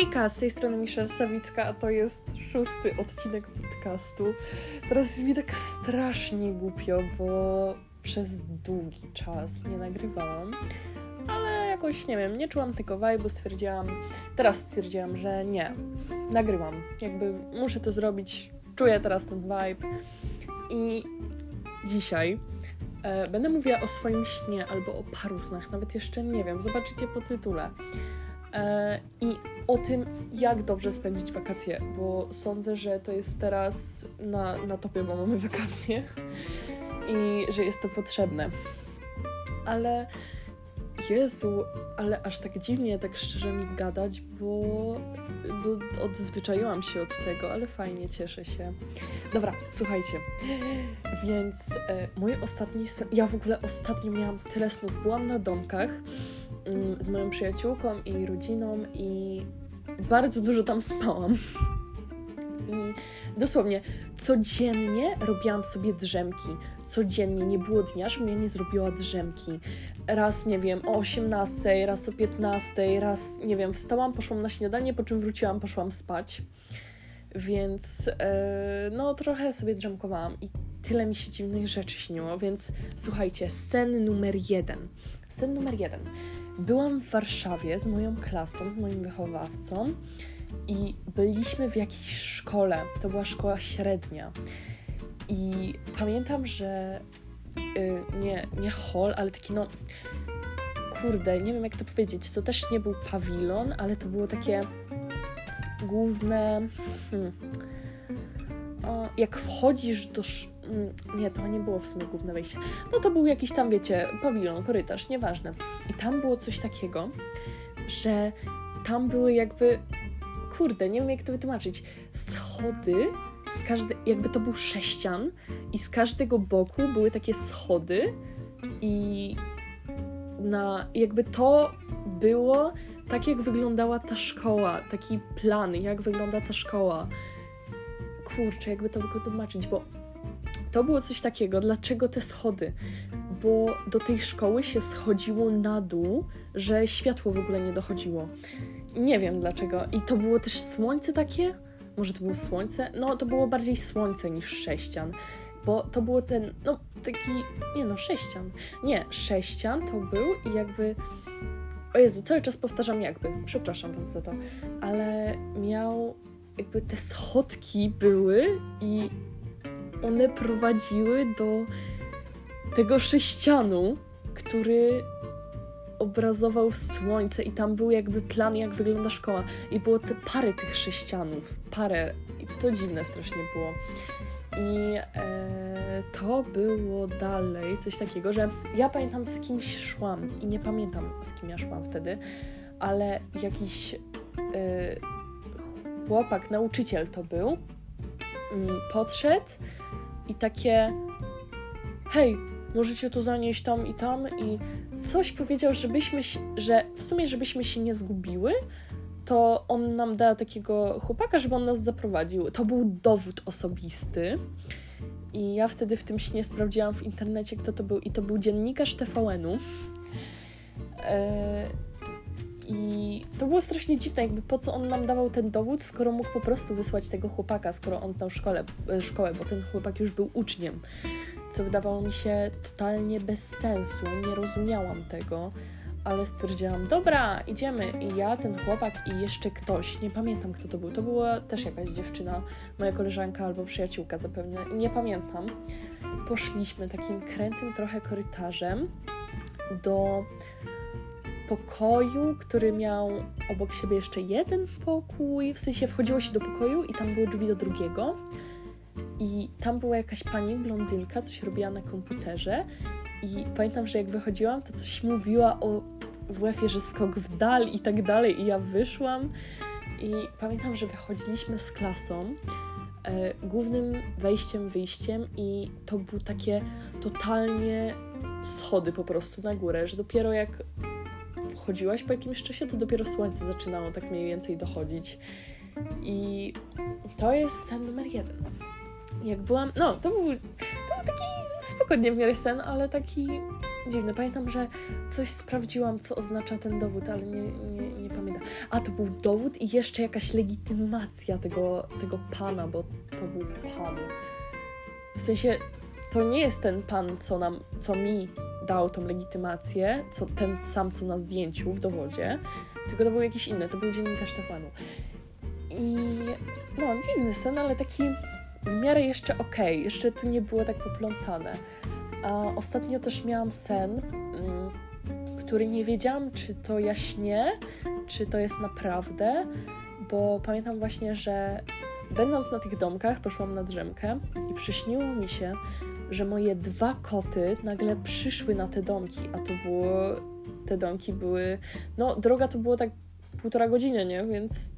Hejka, z tej strony Misza Sawicka, a to jest szósty odcinek podcastu. Teraz jest mi tak strasznie głupio, bo przez długi czas nie nagrywałam, ale jakoś, nie wiem, nie czułam tego vibe'u, stwierdziłam, teraz stwierdziłam, że nie, nagrywam, jakby muszę to zrobić, czuję teraz ten vibe i dzisiaj e, będę mówiła o swoim śnie albo o paru snach, nawet jeszcze nie wiem, zobaczycie po tytule. E, I o tym, jak dobrze spędzić wakacje, bo sądzę, że to jest teraz na, na topie, bo mamy wakacje i że jest to potrzebne. Ale Jezu, ale aż tak dziwnie, tak szczerze mi gadać, bo, bo odzwyczaiłam się od tego, ale fajnie, cieszę się. Dobra, słuchajcie, więc e, mój ostatni sen, ja w ogóle ostatnio miałam tyle snów, byłam na domkach z moją przyjaciółką i rodziną i bardzo dużo tam spałam. I dosłownie codziennie robiłam sobie drzemki. Codziennie, nie było dnia, żebym ja nie zrobiła drzemki. Raz, nie wiem, o 18, raz o 15, raz, nie wiem, wstałam, poszłam na śniadanie, po czym wróciłam, poszłam spać. Więc yy, no trochę sobie drzemkowałam i tyle mi się dziwnych rzeczy śniło, więc słuchajcie, sen numer jeden. Sen numer jeden. Byłam w Warszawie z moją klasą, z moim wychowawcą i byliśmy w jakiejś szkole. To była szkoła średnia. I pamiętam, że yy, nie, nie hall, ale taki no. Kurde, nie wiem jak to powiedzieć. To też nie był pawilon, ale to było takie główne. Hmm, o, jak wchodzisz do. Mm, nie, to nie było w sumie główne wejście. No to był jakiś tam, wiecie, pawilon, korytarz, nieważne. I tam było coś takiego, że tam były jakby kurde, nie wiem jak to wytłumaczyć, schody, z każdy, jakby to był sześcian i z każdego boku były takie schody i na, jakby to było tak, jak wyglądała ta szkoła, taki plan, jak wygląda ta szkoła. Kurczę, jakby to wytłumaczyć, bo to było coś takiego, dlaczego te schody? Bo do tej szkoły się schodziło na dół, że światło w ogóle nie dochodziło. Nie wiem dlaczego. I to było też słońce takie? Może to było słońce? No, to było bardziej słońce niż sześcian. Bo to było ten, no, taki, nie no, sześcian. Nie, sześcian to był i jakby, o Jezu, cały czas powtarzam jakby, przepraszam Was za to, ale miał, jakby te schodki były i one prowadziły do tego sześcianu, który obrazował słońce i tam był jakby plan, jak wygląda szkoła. I było te pary tych sześcianów. Parę. I to dziwne strasznie było. I e, to było dalej coś takiego, że ja pamiętam z kimś szłam i nie pamiętam z kim ja szłam wtedy, ale jakiś e, chłopak, nauczyciel to był, mm, podszedł i takie hej, możecie to zanieść tam i tam i coś powiedział, żebyśmy, że w sumie żebyśmy się nie zgubiły, to on nam da takiego chłopaka, żeby on nas zaprowadził. To był dowód osobisty. I ja wtedy w tym śnie sprawdziłam w internecie, kto to był. I to był dziennikarz TVN-u. Eee, I to było strasznie dziwne, jakby po co on nam dawał ten dowód, skoro mógł po prostu wysłać tego chłopaka, skoro on znał szkole, e, szkołę, bo ten chłopak już był uczniem co wydawało mi się totalnie bez sensu. Nie rozumiałam tego, ale stwierdziłam, dobra, idziemy. I ja, ten chłopak i jeszcze ktoś, nie pamiętam kto to był, to była też jakaś dziewczyna, moja koleżanka albo przyjaciółka zapewne, nie pamiętam. Poszliśmy takim krętym trochę korytarzem do pokoju, który miał obok siebie jeszcze jeden pokój, w sensie wchodziło się do pokoju i tam były drzwi do drugiego i tam była jakaś pani blondynka, coś robiła na komputerze. I pamiętam, że jak wychodziłam, to coś mówiła o WF-ie, że skok w dal i tak dalej. I ja wyszłam i pamiętam, że wychodziliśmy z klasą e, głównym wejściem, wyjściem i to były takie totalnie schody po prostu na górę, że dopiero jak wchodziłaś po jakimś czasie, to dopiero słońce zaczynało tak mniej więcej dochodzić. I to jest ten numer jeden jak byłam, no to był, to był taki spokojnie w miarę sen, ale taki dziwny. Pamiętam, że coś sprawdziłam, co oznacza ten dowód, ale nie, nie, nie pamiętam. A, to był dowód i jeszcze jakaś legitymacja tego, tego pana, bo to był pan. W sensie, to nie jest ten pan, co nam, co mi dał tą legitymację, co ten sam, co na zdjęciu w dowodzie, tylko to był jakiś inny, to był dziennikarz Stefanu. I no, dziwny sen, ale taki w miarę jeszcze okay. jeszcze tu nie było tak poplątane. A ostatnio też miałam sen, mm, który nie wiedziałam, czy to jaśnie, czy to jest naprawdę, bo pamiętam właśnie, że będąc na tych domkach, poszłam na drzemkę i przyśniło mi się, że moje dwa koty nagle przyszły na te domki, a to było, te domki były, no droga to było tak półtora godziny, nie, więc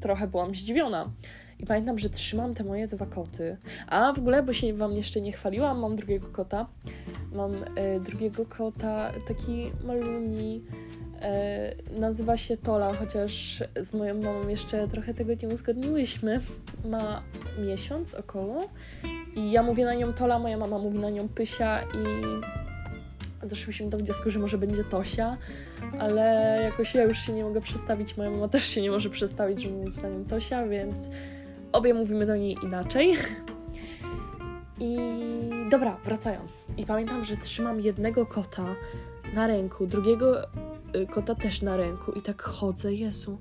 trochę byłam zdziwiona. I pamiętam, że trzymam te moje dwa koty. A w ogóle, bo się Wam jeszcze nie chwaliłam, mam drugiego kota. Mam e, drugiego kota, taki maluni. E, nazywa się Tola, chociaż z moją mamą jeszcze trochę tego nie uzgodniłyśmy. Ma miesiąc około. I ja mówię na nią Tola, moja mama mówi na nią Pysia i doszliśmy do wniosku, że może będzie Tosia, ale jakoś ja już się nie mogę przestawić, moja mama też się nie może przestawić, żeby mówić na nią Tosia, więc obie mówimy do niej inaczej. I dobra, wracając. I pamiętam, że trzymam jednego kota na ręku, drugiego kota też na ręku i tak chodzę, Jezu,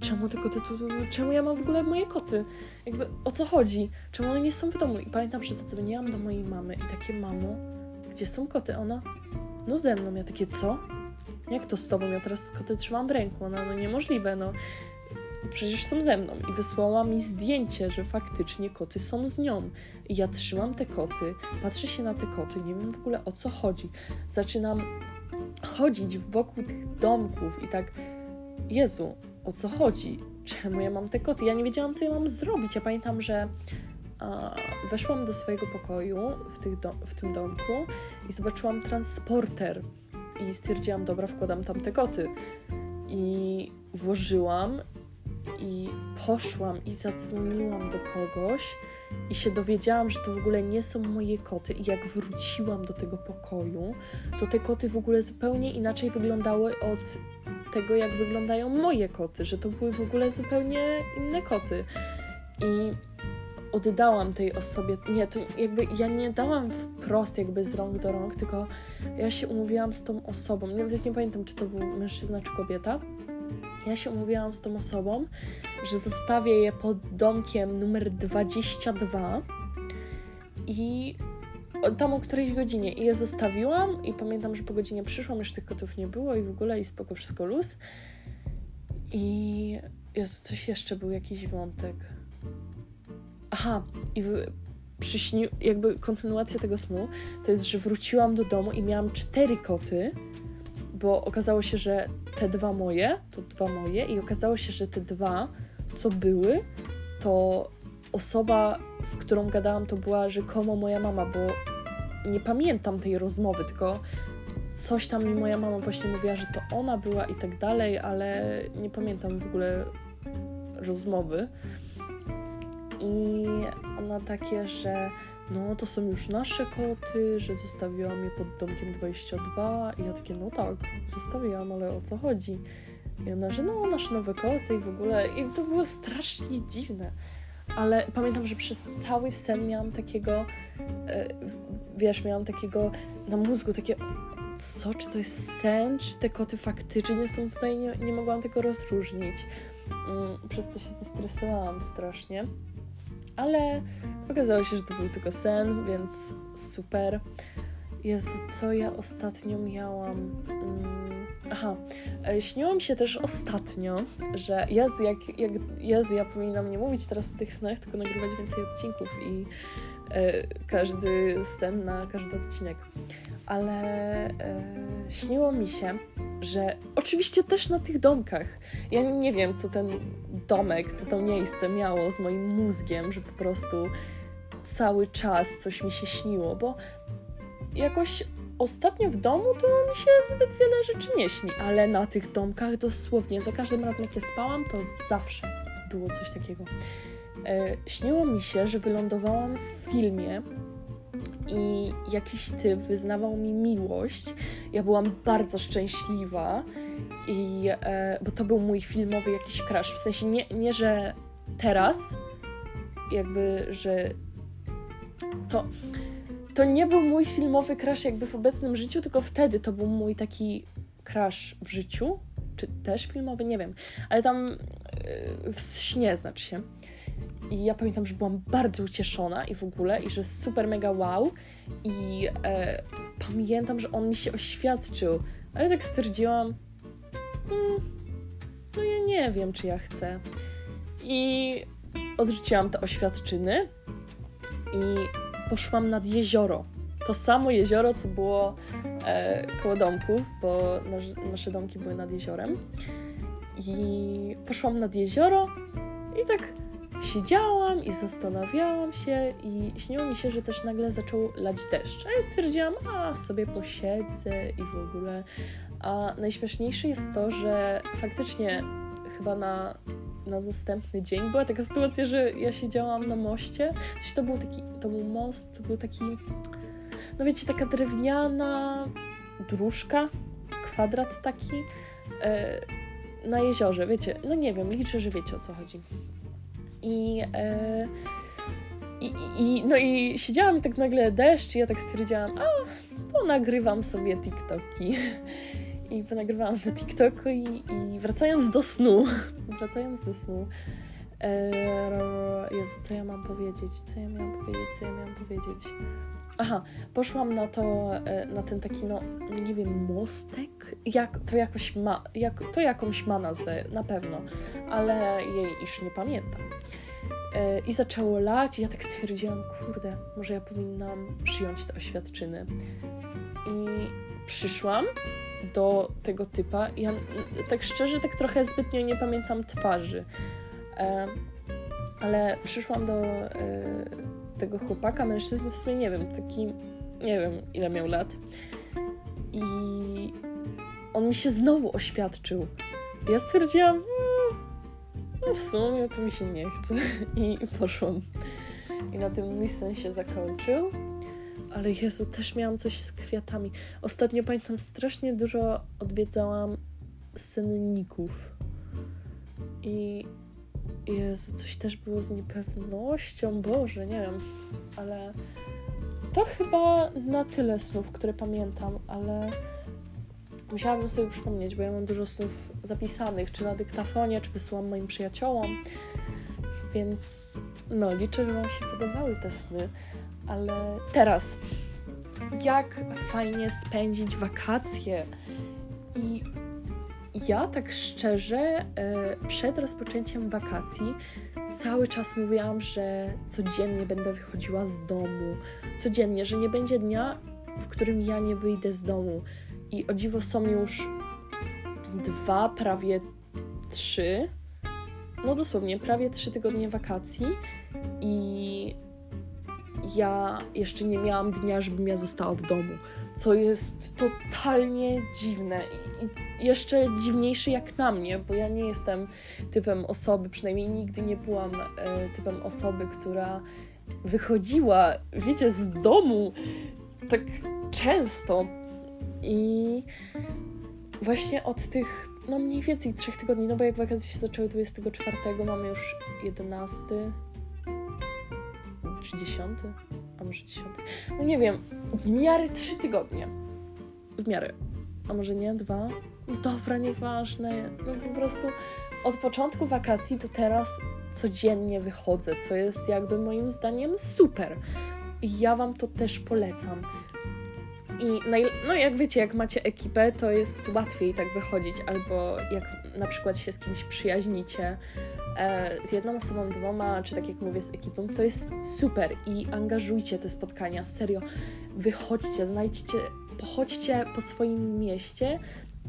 czemu te koty tu, czemu ja mam w ogóle moje koty? Jakby o co chodzi? Czemu one nie są w domu? I pamiętam, że zadzwoniłam do mojej mamy i takie, mamo, gdzie są koty? Ona, no ze mną. Ja takie, co? Jak to z tobą? Ja teraz koty trzymam w ręku. Ona, no niemożliwe, no przecież są ze mną. I wysłała mi zdjęcie, że faktycznie koty są z nią. I ja trzymam te koty, patrzę się na te koty, nie wiem w ogóle o co chodzi. Zaczynam chodzić wokół tych domków i tak, Jezu, o co chodzi? Czemu ja mam te koty? Ja nie wiedziałam, co ja mam zrobić. Ja pamiętam, że a, weszłam do swojego pokoju w, do, w tym domku i zobaczyłam transporter. I stwierdziłam, dobra, wkładam tam te koty. I włożyłam i poszłam i zadzwoniłam do kogoś i się dowiedziałam, że to w ogóle nie są moje koty. I jak wróciłam do tego pokoju, to te koty w ogóle zupełnie inaczej wyglądały od tego, jak wyglądają moje koty, że to były w ogóle zupełnie inne koty. I oddałam tej osobie, nie, to jakby ja nie dałam wprost jakby z rąk do rąk, tylko ja się umówiłam z tą osobą, nawet nie pamiętam, czy to był mężczyzna, czy kobieta, ja się umówiłam z tą osobą, że zostawię je pod domkiem numer 22 i tam o którejś godzinie i je zostawiłam i pamiętam, że po godzinie przyszłam, już tych kotów nie było i w ogóle i spoko, wszystko luz. I Jezu, coś jeszcze był jakiś wątek. Aha, i w, przyśni, jakby kontynuacja tego snu to jest, że wróciłam do domu i miałam cztery koty, bo okazało się, że te dwa moje, to dwa moje i okazało się, że te dwa, co były, to osoba, z którą gadałam, to była rzekomo moja mama, bo nie pamiętam tej rozmowy, tylko coś tam mi moja mama właśnie mówiła, że to ona była i tak dalej, ale nie pamiętam w ogóle rozmowy. I ona takie, że no to są już nasze koty, że zostawiłam je pod domkiem 22 i ja takie, no tak, zostawiłam, ale o co chodzi? I ona, że no, nasze nowe koty i w ogóle i to było strasznie dziwne. Ale pamiętam, że przez cały sen miałam takiego, e, wiesz, miałam takiego na mózgu takie, co, czy to jest sen, czy te koty faktycznie są tutaj, nie, nie mogłam tego rozróżnić. Mm, przez to się zestresowałam strasznie ale okazało się, że to był tylko sen, więc super. Jezu, co ja ostatnio miałam? Mm, aha, e, śniło mi się też ostatnio, że Jezu, jak, jak, Jezu, ja powinnam nie mówić teraz o tych snach, tylko nagrywać więcej odcinków i e, każdy sen na każdy odcinek. Ale e, śniło mi się, że oczywiście też na tych domkach. Ja nie wiem, co ten domek, co to miejsce miało z moim mózgiem, że po prostu cały czas coś mi się śniło, bo jakoś ostatnio w domu to mi się zbyt wiele rzeczy nie śni, ale na tych domkach dosłownie, za każdym razem jak ja spałam, to zawsze było coś takiego. E, śniło mi się, że wylądowałam w filmie i jakiś typ wyznawał mi miłość. Ja byłam bardzo szczęśliwa, i, e, bo to był mój filmowy jakiś crash. W sensie nie, nie, że teraz, jakby, że to, to nie był mój filmowy crash jakby w obecnym życiu, tylko wtedy to był mój taki crash w życiu, czy też filmowy, nie wiem, ale tam yy, w śnie znaczy się. I ja pamiętam, że byłam bardzo ucieszona i w ogóle, i że super mega wow. I e, pamiętam, że on mi się oświadczył, ale tak stwierdziłam, hmm, no ja nie wiem, czy ja chcę. I odrzuciłam te oświadczyny i poszłam nad jezioro. To samo jezioro, co było e, koło domków, bo nasz, nasze domki były nad jeziorem. I poszłam nad jezioro i tak siedziałam i zastanawiałam się i śniło mi się, że też nagle zaczął lać deszcz. A ja stwierdziłam, a sobie posiedzę i w ogóle. A najśmieszniejsze jest to, że faktycznie chyba na, na następny dzień była taka sytuacja, że ja siedziałam na moście. To był taki, to był most, to był taki, no wiecie, taka drewniana dróżka, kwadrat taki e, na jeziorze, wiecie, no nie wiem, liczę, że wiecie o co chodzi. I, e, i, i, no i siedziałam i tak nagle deszcz i ja tak stwierdziłam, a, to nagrywam sobie TikToki. I ponagrywałam do TikToku i, i wracając do snu, wracając do snu, e, Jezu, co ja mam powiedzieć? Co ja miałam powiedzieć? Co ja miałam powiedzieć? Aha, poszłam na to, e, na ten taki, no, nie wiem, mostek? Jak, to jakoś ma, jak, to jakąś ma nazwę, na pewno, ale jej iż nie pamiętam. E, I zaczęło lać i ja tak stwierdziłam, kurde, może ja powinnam przyjąć te oświadczyny. I przyszłam do tego typa. Ja tak szczerze, tak trochę zbytnio nie pamiętam twarzy. E, ale przyszłam do tego chłopaka, mężczyzny, w sumie nie wiem, taki, nie wiem ile miał lat. I on mi się znowu oświadczył. Ja stwierdziłam, mm, no w sumie to mi się nie chce. I poszłam. I na tym listen się zakończył. Ale Jezu, też miałam coś z kwiatami. Ostatnio pamiętam, strasznie dużo odwiedzałam senników. I Jezu, coś też było z niepewnością. Boże, nie wiem. Ale to chyba na tyle snów, które pamiętam, ale musiałabym sobie przypomnieć, bo ja mam dużo snów zapisanych, czy na dyktafonie, czy wysyłam moim przyjaciołom. Więc no, liczę, że Wam się podobały te sny. Ale teraz, jak fajnie spędzić wakacje? I ja tak szczerze, e, przed rozpoczęciem wakacji cały czas mówiłam, że codziennie będę wychodziła z domu. Codziennie, że nie będzie dnia, w którym ja nie wyjdę z domu. I o dziwo są już dwa, prawie trzy, no dosłownie, prawie trzy tygodnie wakacji. I ja jeszcze nie miałam dnia, żebym ja została w domu, co jest totalnie dziwne i jeszcze dziwniejsze jak na mnie, bo ja nie jestem typem osoby, przynajmniej nigdy nie byłam e, typem osoby, która wychodziła, wiecie, z domu tak często. I właśnie od tych no mniej więcej trzech tygodni, no bo jak wakacje się zaczęły 24, mamy już 11, czy dziesiąty, a może dziesiąty. No nie wiem, w miarę trzy tygodnie. W miarę. A może nie, dwa? No dobra, nieważne. No po prostu od początku wakacji do teraz codziennie wychodzę, co jest jakby moim zdaniem super. I ja Wam to też polecam. I no jak wiecie, jak macie ekipę, to jest łatwiej tak wychodzić, albo jak na przykład się z kimś przyjaźnicie, z jedną osobą, dwoma, czy tak jak mówię, z ekipą, to jest super i angażujcie te spotkania, serio. Wychodźcie, znajdźcie, pochodźcie po swoim mieście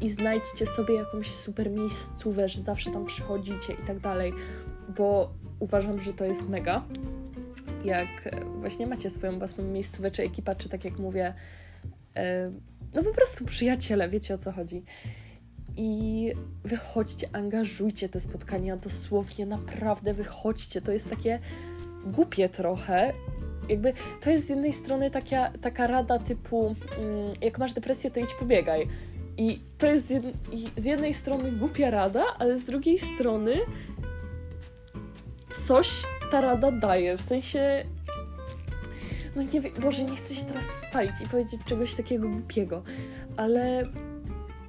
i znajdźcie sobie jakąś super miejscówę, że zawsze tam przychodzicie i tak dalej, bo uważam, że to jest mega. Jak właśnie macie swoją własną miejscówę, czy ekipa, czy tak jak mówię, e, no po prostu przyjaciele, wiecie o co chodzi i wychodźcie, angażujcie te spotkania, dosłownie, naprawdę wychodźcie. To jest takie głupie trochę, Jakby to jest z jednej strony taka, taka rada typu, mm, jak masz depresję, to idź pobiegaj. I to jest z, z jednej strony głupia rada, ale z drugiej strony coś ta rada daje. W sensie no nie wiem, Boże, nie chcę się teraz spalić i powiedzieć czegoś takiego głupiego, ale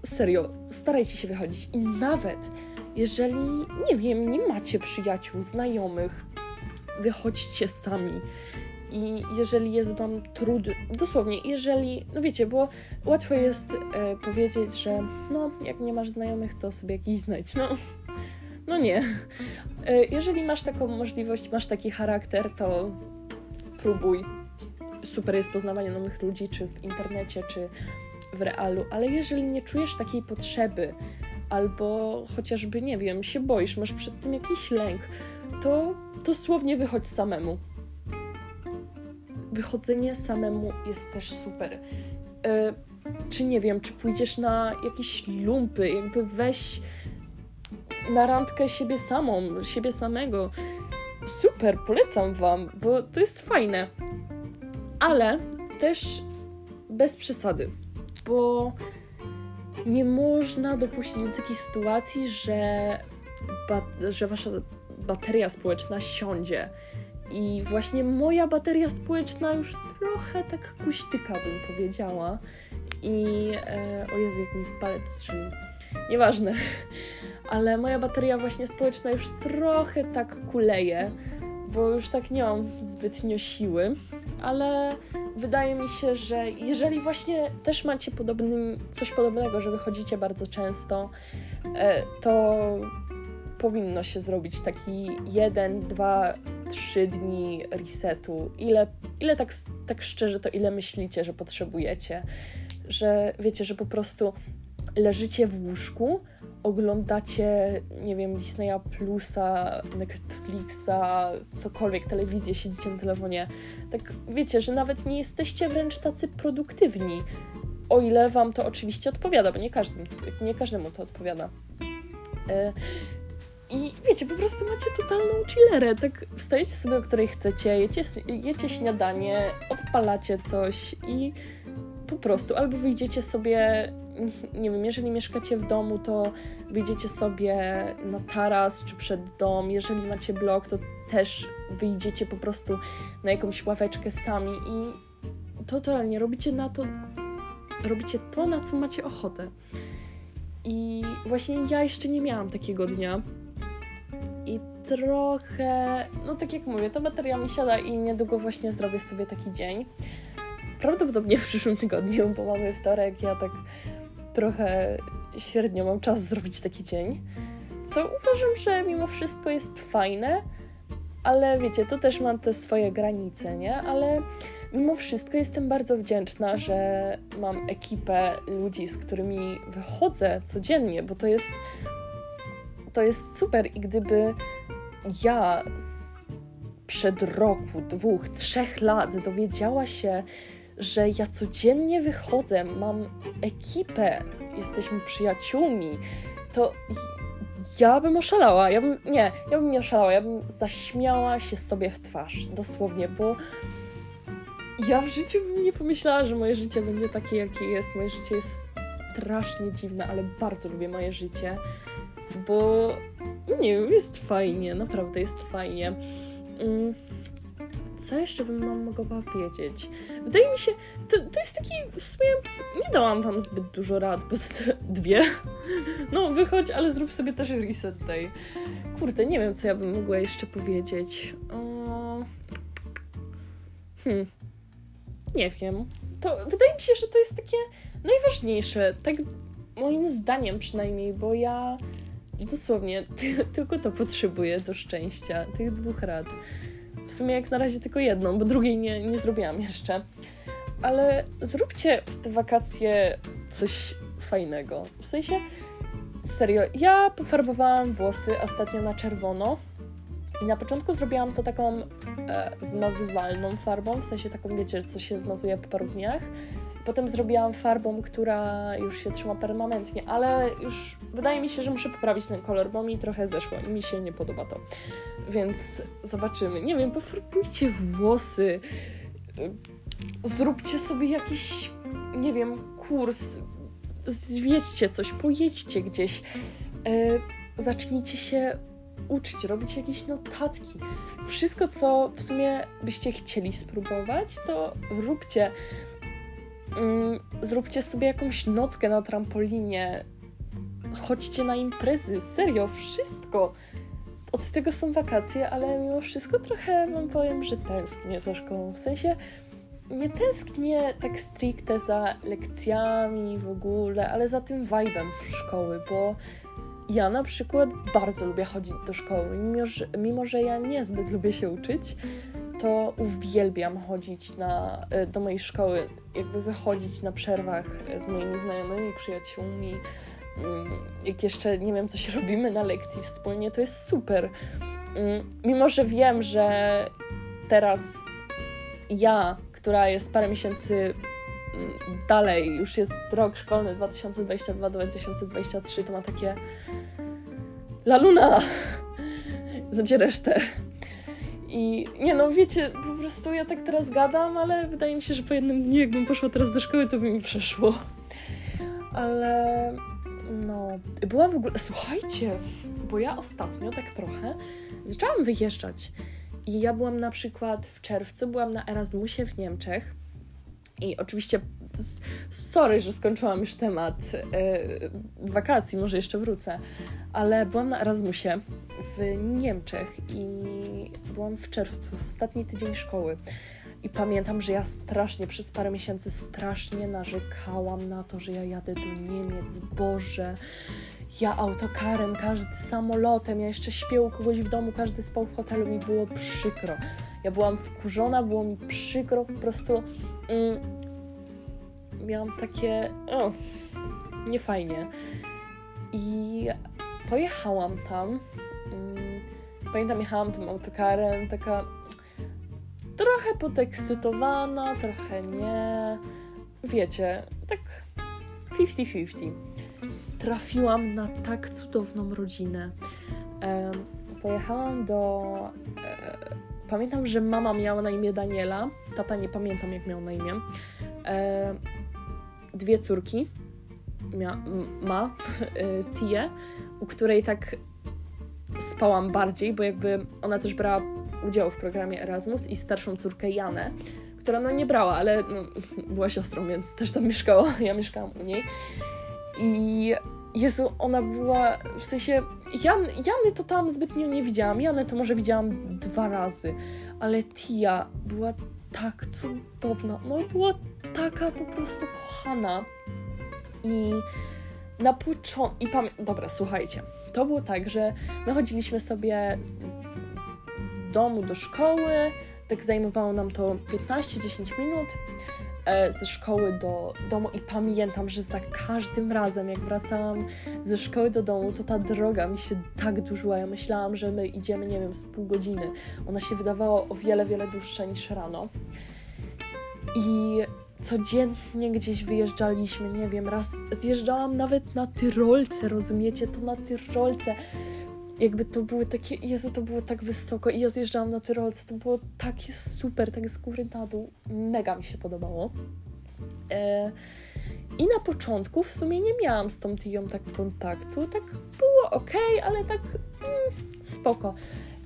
serio, starajcie się wychodzić i nawet jeżeli, nie wiem, nie macie przyjaciół, znajomych, wychodźcie sami. I jeżeli jest Wam trudno, dosłownie, jeżeli, no wiecie, bo łatwo jest e, powiedzieć, że no, jak nie masz znajomych, to sobie jakiś znajdź. No, no nie. E, jeżeli masz taką możliwość, masz taki charakter, to próbuj. Super jest poznawanie nowych ludzi, czy w internecie, czy realu, ale jeżeli nie czujesz takiej potrzeby, albo chociażby, nie wiem, się boisz, masz przed tym jakiś lęk, to dosłownie wychodź samemu. Wychodzenie samemu jest też super. E, czy nie wiem, czy pójdziesz na jakieś lumpy, jakby weź na randkę siebie samą, siebie samego. Super, polecam Wam, bo to jest fajne. Ale też bez przesady, bo nie można dopuścić do takiej sytuacji, że, że wasza bateria społeczna siądzie. I właśnie moja bateria społeczna już trochę tak kuśtyka, bym powiedziała. I e, o Jezu, jak mi palec strzelił. Nieważne. Ale moja bateria właśnie społeczna już trochę tak kuleje, bo już tak nie mam zbytnio siły. Ale wydaje mi się, że jeżeli właśnie też macie podobny, coś podobnego, że wychodzicie bardzo często, e, to powinno się zrobić taki jeden, dwa, trzy dni resetu. Ile, ile tak, tak szczerze to ile myślicie, że potrzebujecie? Że wiecie, że po prostu leżycie w łóżku, oglądacie, nie wiem, Disneya Plusa, Netflixa, cokolwiek, telewizję, siedzicie na telefonie. Tak wiecie, że nawet nie jesteście wręcz tacy produktywni. O ile wam to oczywiście odpowiada, bo nie, każdym, nie każdemu to odpowiada. E, I wiecie, po prostu macie totalną chillerę. Tak wstajecie sobie, o której chcecie, jecie, jecie śniadanie, odpalacie coś i po prostu albo wyjdziecie sobie nie wiem, jeżeli mieszkacie w domu, to wyjdziecie sobie na taras czy przed dom. Jeżeli macie blok, to też wyjdziecie po prostu na jakąś ławeczkę sami i totalnie robicie na to, robicie to, na co macie ochotę. I właśnie ja jeszcze nie miałam takiego dnia. I trochę, no tak jak mówię, ta bateria mi siada i niedługo właśnie zrobię sobie taki dzień. Prawdopodobnie w przyszłym tygodniu, bo mamy wtorek, ja tak trochę średnio mam czas zrobić taki dzień. Co uważam, że mimo wszystko jest fajne, ale wiecie, to też mam te swoje granice, nie? Ale mimo wszystko jestem bardzo wdzięczna, że mam ekipę ludzi, z którymi wychodzę codziennie, bo to jest to jest super i gdyby ja przed roku, dwóch, trzech lat dowiedziała się, że ja codziennie wychodzę, mam ekipę, jesteśmy przyjaciółmi, to ja bym oszalała. Ja bym, nie, ja bym nie oszalała, ja bym zaśmiała się sobie w twarz, dosłownie, bo ja w życiu bym nie pomyślała, że moje życie będzie takie, jakie jest. Moje życie jest strasznie dziwne, ale bardzo lubię moje życie, bo nie wiem, jest fajnie, naprawdę jest fajnie. Mm co jeszcze bym wam mogła powiedzieć? Wydaje mi się, to, to jest taki, w sumie nie dałam wam zbyt dużo rad, bo to dwie. No wychodź, ale zrób sobie też reset day. Kurde, nie wiem, co ja bym mogła jeszcze powiedzieć. Hmm. Nie wiem. To wydaje mi się, że to jest takie najważniejsze, tak moim zdaniem przynajmniej, bo ja dosłownie tylko to potrzebuję do szczęścia, tych dwóch rad. W sumie jak na razie tylko jedną, bo drugiej nie, nie zrobiłam jeszcze. Ale zróbcie w te wakacje coś fajnego. W sensie, serio, ja pofarbowałam włosy ostatnio na czerwono. I na początku zrobiłam to taką e, zmazywalną farbą, w sensie taką, wiecie, co się zmazuje po paru dniach. Potem zrobiłam farbą, która już się trzyma permanentnie, ale już wydaje mi się, że muszę poprawić ten kolor, bo mi trochę zeszło i mi się nie podoba to. Więc zobaczymy. Nie wiem, pofarbujcie włosy, zróbcie sobie jakiś, nie wiem, kurs, zwiedźcie coś, pojedźcie gdzieś, yy, zacznijcie się uczyć, robić jakieś notatki. Wszystko, co w sumie byście chcieli spróbować, to róbcie. Mm, zróbcie sobie jakąś nockę na trampolinie. Chodźcie na imprezy, serio, wszystko. Od tego są wakacje, ale mimo wszystko trochę wam powiem, że tęsknię za szkołą. W sensie nie tęsknię tak stricte za lekcjami w ogóle, ale za tym vibe'em szkoły, bo ja na przykład bardzo lubię chodzić do szkoły, mimo że, mimo że ja niezbyt lubię się uczyć, to uwielbiam chodzić na, e, do mojej szkoły, jakby wychodzić na przerwach z moimi znajomymi, przyjaciółmi. Mm, jak jeszcze, nie wiem, coś robimy na lekcji wspólnie, to jest super. Mm, mimo, że wiem, że teraz ja, która jest parę miesięcy mm, dalej, już jest rok szkolny 2022-2023, to ma takie La Luna! Znacie resztę. I nie no, wiecie, po prostu ja tak teraz gadam, ale wydaje mi się, że po jednym dniu, jakbym poszła teraz do szkoły, to by mi przeszło. Ale no, była w ogóle. Słuchajcie, bo ja ostatnio tak trochę zaczęłam wyjeżdżać. I ja byłam na przykład w czerwcu, byłam na Erasmusie w Niemczech. I oczywiście, sorry, że skończyłam już temat yy, wakacji, może jeszcze wrócę, ale byłam na Erasmusie w Niemczech i byłam w czerwcu, w ostatni tydzień szkoły. I pamiętam, że ja strasznie, przez parę miesięcy strasznie narzekałam na to, że ja jadę do Niemiec, Boże, ja autokarem, każdy samolotem, ja jeszcze śpię u kogoś w domu, każdy spał w hotelu, mi było przykro. Ja byłam wkurzona, było mi przykro, po prostu mm, miałam takie, o, niefajnie. I pojechałam tam. Mm, pamiętam, jechałam tym autokarem, taka trochę podekscytowana, trochę nie. Wiecie, tak 50-50. Trafiłam na tak cudowną rodzinę. E, pojechałam do. E, pamiętam, że mama miała na imię Daniela, tata nie pamiętam jak miał na imię. E, dwie córki mia, ma, y, Tię, u której tak spałam bardziej, bo jakby ona też brała udział w programie Erasmus i starszą córkę Janę, która no nie brała, ale no, była siostrą, więc też tam mieszkała. Ja mieszkałam u niej. I Jezu, ona była, w sensie, Jan, Jany to tam zbytnio nie widziałam, Janę to może widziałam dwa razy, ale Tia była tak cudowna, no była taka po prostu kochana. I na początku. I pamiętam. Dobra, słuchajcie. To było tak, że my chodziliśmy sobie z, z domu do szkoły. Tak zajmowało nam to 15-10 minut e, ze szkoły do domu i pamiętam, że za każdym razem, jak wracałam ze szkoły do domu, to ta droga mi się tak dłużyła. Ja myślałam, że my idziemy, nie wiem, z pół godziny. Ona się wydawała o wiele, wiele dłuższa niż rano. I codziennie gdzieś wyjeżdżaliśmy, nie wiem, raz zjeżdżałam nawet na Tyrolce, rozumiecie, to na Tyrolce. Jakby to były takie, Jezu, to było tak wysoko i ja zjeżdżałam na Tyrolce, to było takie super, tak z góry na dół, mega mi się podobało. E, I na początku w sumie nie miałam z tą Tiją tak kontaktu, tak było ok, ale tak mm, spoko.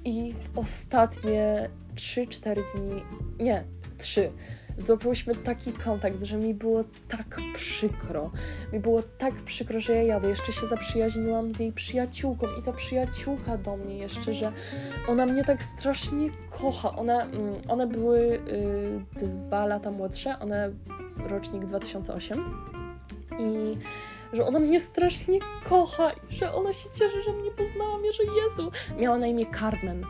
I w ostatnie 3-4 dni, nie, 3, złapałyśmy taki kontakt, że mi było tak przykro. Mi było tak przykro, że ja jadę. Jeszcze się zaprzyjaźniłam z jej przyjaciółką i ta przyjaciółka do mnie jeszcze, że ona mnie tak strasznie kocha. One, mm, one były y, dwa lata młodsze, one rocznik 2008 i że ona mnie strasznie kocha i że ona się cieszy, że mnie poznała, że Jezu. Miała na imię Carmen.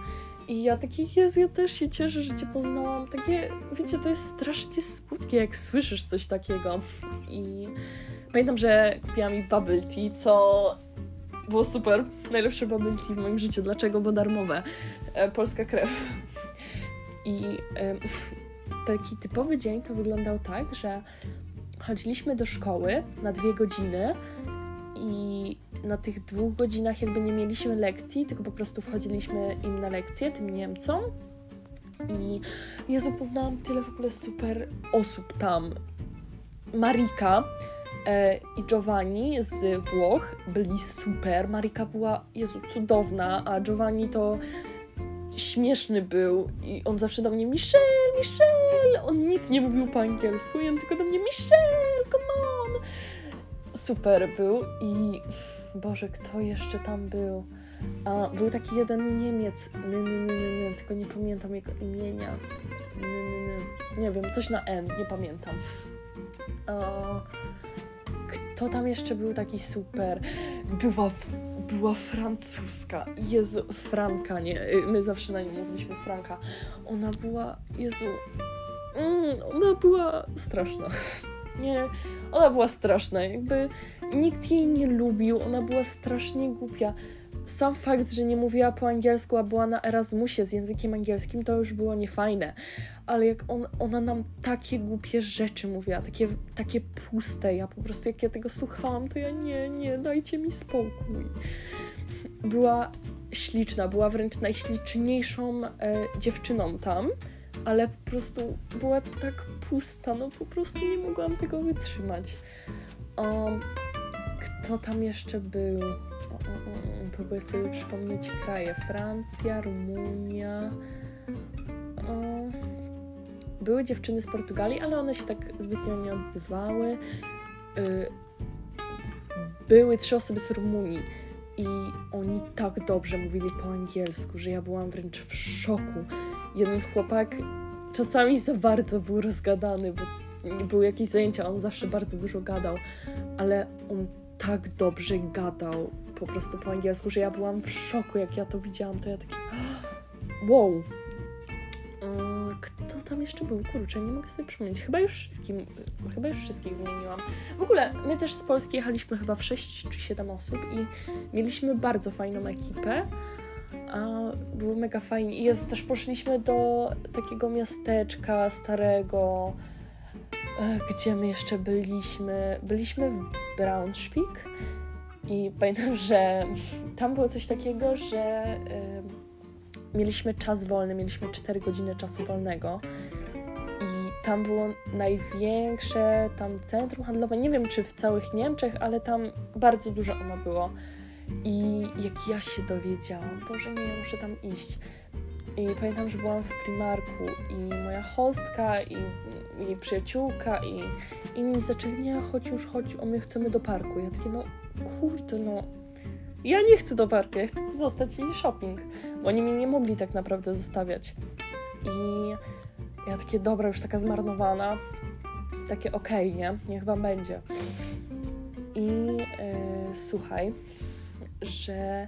I ja takie, Jezu, ja też się cieszę, że Cię poznałam. Takie, wiecie, to jest strasznie smutne, jak słyszysz coś takiego. I pamiętam, że kupiłam mi bubble tea, co było super. Najlepsze bubble tea w moim życiu. Dlaczego? Bo darmowe. E, polska krew. I taki typowy dzień to wyglądał tak, że chodziliśmy do szkoły na dwie godziny i na tych dwóch godzinach jakby nie mieliśmy lekcji, tylko po prostu wchodziliśmy im na lekcję, tym Niemcom. I Jezu, poznałam tyle w ogóle super osób tam. Marika e, i Giovanni z Włoch byli super. Marika była, Jezu, cudowna, a Giovanni to śmieszny był i on zawsze do mnie Michelle, Michelle! On nic nie mówił po angielsku i on tylko do mnie Michelle! Super był i Boże, kto jeszcze tam był? A, był taki jeden Niemiec, nie, nie, nie, nie, tylko nie pamiętam jego imienia. Nie, nie, nie, nie wiem, coś na N, nie pamiętam. A, kto tam jeszcze był taki super? Była, była francuska. Jezu, Franka, nie. My zawsze na nią mówiliśmy Franka. Ona była, Jezu, mm, ona była straszna. Nie, ona była straszna. Jakby nikt jej nie lubił. Ona była strasznie głupia. Sam fakt, że nie mówiła po angielsku, a była na Erasmusie z językiem angielskim, to już było niefajne ale jak on, ona nam takie głupie rzeczy mówiła, takie, takie puste, ja po prostu jak ja tego słuchałam, to ja nie, nie, dajcie mi spokój. Była śliczna, była wręcz najśliczniejszą e, dziewczyną tam, ale po prostu była tak pusta, no po prostu nie mogłam tego wytrzymać. Um, kto tam jeszcze był? O, o, o, próbuję sobie przypomnieć kraje. Francja, Rumunia. O, były dziewczyny z Portugalii, ale one się tak zbytnio nie odzywały. Y, były trzy osoby z Rumunii i oni tak dobrze mówili po angielsku, że ja byłam wręcz w szoku. Jeden chłopak czasami za bardzo był rozgadany, bo były jakieś zajęcia, on zawsze bardzo dużo gadał, ale on tak dobrze gadał po prostu po angielsku, że ja byłam w szoku, jak ja to widziałam, to ja taki wow, kto tam jeszcze był? Kurczę, nie mogę sobie przypomnieć. Chyba już wszystkim, chyba już wszystkich wymieniłam. W ogóle, my też z Polski jechaliśmy chyba w 6 czy 7 osób i mieliśmy bardzo fajną ekipę. A było mega fajnie. I jest, też poszliśmy do takiego miasteczka starego, e, gdzie my jeszcze byliśmy. Byliśmy w Braunschweig i pamiętam, że tam było coś takiego, że mieliśmy czas wolny, mieliśmy 4 godziny czasu wolnego i tam było największe tam centrum handlowe, nie wiem czy w całych Niemczech, ale tam bardzo dużo ono było. I jak ja się dowiedziałam, Boże nie, muszę tam iść. I pamiętam, że byłam w Primarku i moja hostka i jej przyjaciółka i inni zaczęli, nie, chodź już, chodź, o my chcemy do parku. Ja takie, no kurde, no ja nie chcę do parku, ja chcę zostać i shopping. Bo oni mnie nie mogli tak naprawdę zostawiać. I ja takie, dobra, już taka zmarnowana. Takie okej, okay, nie? Niech wam będzie. I yy, słuchaj, że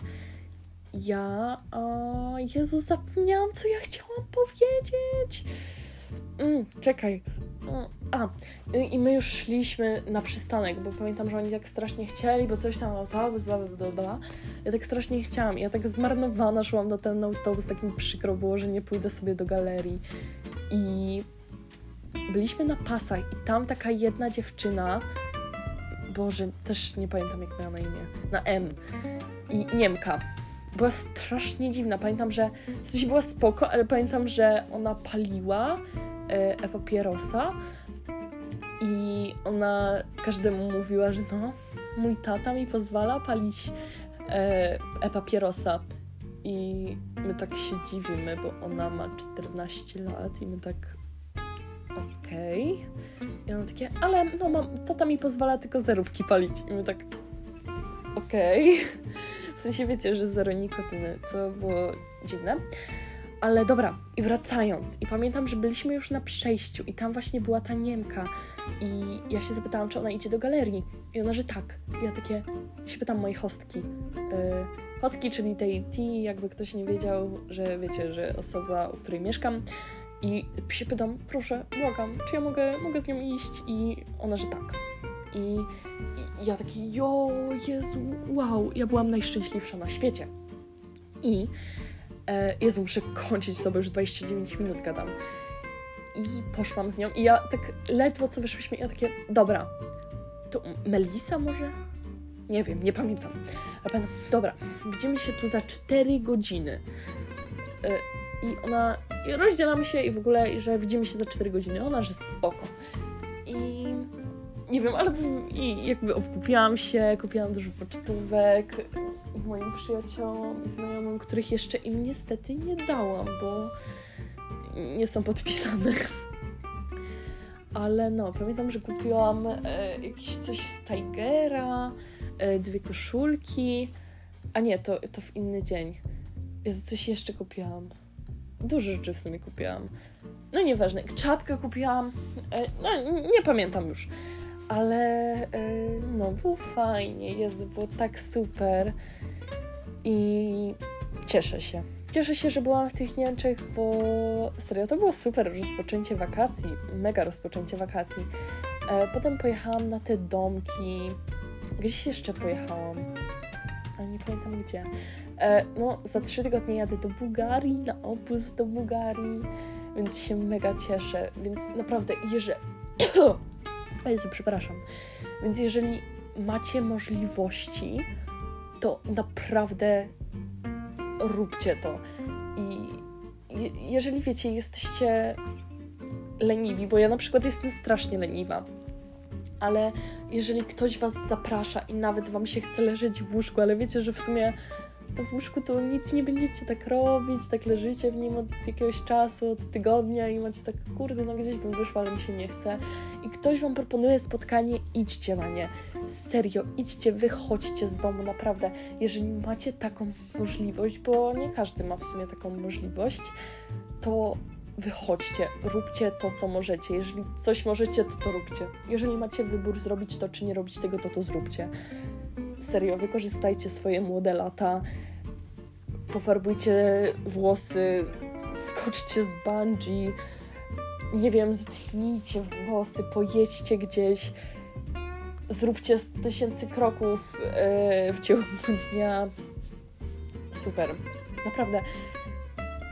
ja. O, Jezu, zapomniałam, co ja chciałam powiedzieć. Mm, czekaj. A, i my już szliśmy na przystanek, bo pamiętam, że oni tak strasznie chcieli, bo coś tam autobus, bla, bla, bla, bla. Ja tak strasznie chciałam. Ja tak zmarnowana szłam na ten autobus, tak mi przykro było, że nie pójdę sobie do galerii. I byliśmy na pasach i tam taka jedna dziewczyna, Boże, też nie pamiętam jak miała na imię, na M. I Niemka. Była strasznie dziwna. Pamiętam, że w sensie była spoko, ale pamiętam, że ona paliła e, papierosa i ona każdemu mówiła, że no, mój tata mi pozwala palić e, e-papierosa. I my tak się dziwimy, bo ona ma 14 lat i my tak okej. Okay. I ona takie, ale no mam, tata mi pozwala tylko zerówki palić. I my tak okej. Okay. W sensie wiecie, że zero nikotyny, co było dziwne. Ale dobra, i wracając, i pamiętam, że byliśmy już na przejściu i tam właśnie była ta Niemka i ja się zapytałam, czy ona idzie do galerii i ona, że tak. I ja takie, się pytam mojej hostki. Yy, hostki, czyli tej T, jakby ktoś nie wiedział, że wiecie, że osoba, u której mieszkam i się pytam, proszę, błagam, czy ja mogę, mogę z nią iść? I ona, że tak. I, i ja taki, jo, Jezu, wow, ja byłam najszczęśliwsza na świecie. I E, Jezu, muszę kończyć to, bo już 29 minut gadam. i poszłam z nią i ja tak ledwo co wyszłyśmy i ja takie, dobra, to Melisa może? Nie wiem, nie pamiętam. A pan, dobra, widzimy się tu za 4 godziny. Y, I ona, i rozdzielamy się i w ogóle, że widzimy się za 4 godziny. Ona, że spoko. I nie wiem, ale i jakby obkupiłam się, kupiłam dużo pocztówek moim przyjaciołom i znajomym, których jeszcze im niestety nie dałam, bo nie są podpisane. Ale no, pamiętam, że kupiłam e, jakieś coś z Tigera, e, dwie koszulki. A nie, to, to w inny dzień. Jezu, coś jeszcze kupiłam. Dużo rzeczy w sumie kupiłam. No nieważne, czapkę kupiłam. E, no, nie pamiętam już. Ale e, no, było fajnie, Jezu, było tak super. I cieszę się. Cieszę się, że byłam w tych Niemczech, bo serio, to było super rozpoczęcie wakacji, mega rozpoczęcie wakacji. E, potem pojechałam na te domki. Gdzieś jeszcze pojechałam, nie pamiętam gdzie. E, no, za trzy tygodnie jadę do Bułgarii, na opus do Bułgarii, więc się mega cieszę. Więc naprawdę, jeżeli... Jezu, przepraszam. Więc jeżeli macie możliwości, to naprawdę róbcie to. I jeżeli wiecie, jesteście leniwi, bo ja na przykład jestem strasznie leniwa, ale jeżeli ktoś was zaprasza i nawet wam się chce leżeć w łóżku, ale wiecie, że w sumie to w łóżku to nic nie będziecie tak robić, tak leżycie w nim od jakiegoś czasu, od tygodnia i macie tak, kurde, no gdzieś bym wyszła, ale mi się nie chce. I ktoś wam proponuje spotkanie, idźcie na nie. Serio, idźcie, wychodźcie z domu, naprawdę. Jeżeli macie taką możliwość, bo nie każdy ma w sumie taką możliwość, to wychodźcie, róbcie to, co możecie. Jeżeli coś możecie, to to róbcie. Jeżeli macie wybór zrobić to, czy nie robić tego, to to zróbcie. Serio, wykorzystajcie swoje młode lata, pofarbujcie włosy, skoczcie z bungee, nie wiem, zetnijcie włosy, pojedźcie gdzieś, zróbcie 100 tysięcy kroków yy, w ciągu dnia. Super. Naprawdę.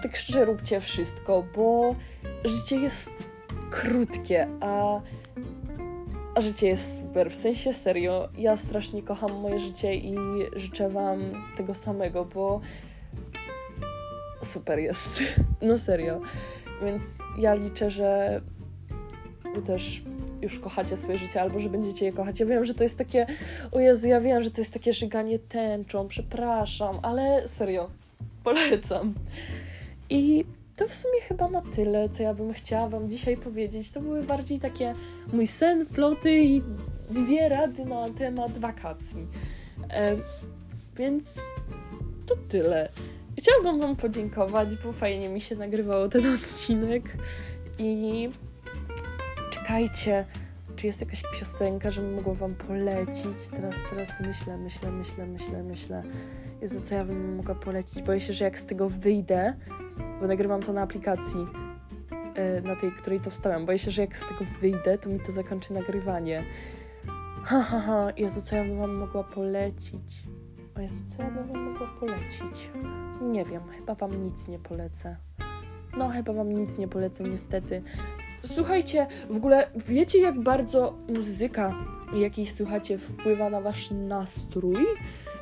Tak szczerze róbcie wszystko, bo życie jest krótkie, a, a życie jest super. W sensie serio, ja strasznie kocham moje życie i życzę Wam tego samego, bo super jest. No serio. Więc ja liczę, że Wy też już kochacie swoje życie, albo że będziecie je kochać. Ja wiem, że to jest takie, o Jezu, ja wiem, że to jest takie żyganie tęczą, przepraszam, ale serio, polecam. I to w sumie chyba na tyle, co ja bym chciała Wam dzisiaj powiedzieć. To były bardziej takie mój sen, ploty i dwie rady na temat wakacji. E, więc to tyle. Chciałabym Wam podziękować, bo fajnie mi się nagrywało ten odcinek i czekajcie, czy jest jakaś piosenka, żebym mogła Wam polecić? Teraz, teraz myślę, myślę, myślę, myślę, myślę. Jezu, co ja bym mogła polecić? Boję się, że jak z tego wyjdę, bo nagrywam to na aplikacji, e, na tej, której to wstawiam. Boję się, że jak z tego wyjdę, to mi to zakończy nagrywanie. Ha, ha, ha. Jezu, co ja bym Wam mogła polecić? O Jezu, co ja bym Wam mogła polecić? Nie wiem, chyba Wam nic nie polecę. No, chyba Wam nic nie polecę, niestety. Słuchajcie, w ogóle wiecie, jak bardzo muzyka, jakiej słuchacie, wpływa na Wasz nastrój?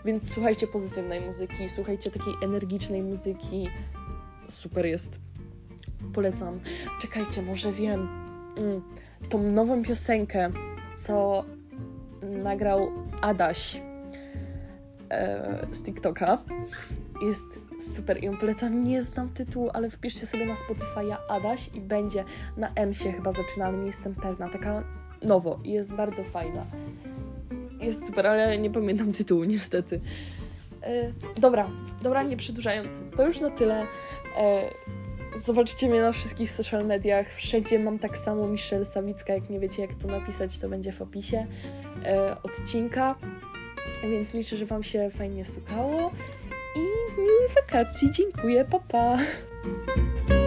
Więc słuchajcie pozytywnej muzyki, słuchajcie takiej energicznej muzyki. Super jest. Polecam. Czekajcie, może wiem. Mm, tą nową piosenkę, co nagrał Adaś e, z TikToka. Jest super i ją polecam. Nie znam tytułu, ale wpiszcie sobie na Spotify'a Adaś i będzie na M się chyba zaczynamy, nie jestem pewna. Taka nowo i jest bardzo fajna. Jest super, ale nie pamiętam tytułu niestety. E, dobra, dobra, nie przedłużając, to już na tyle. E, zobaczycie mnie na wszystkich social mediach. Wszędzie mam tak samo Michelle Sawicka. Jak nie wiecie, jak to napisać, to będzie w opisie e, odcinka. Więc liczę, że Wam się fajnie słuchało. I miłych wakacji. Dziękuję, papa. Pa.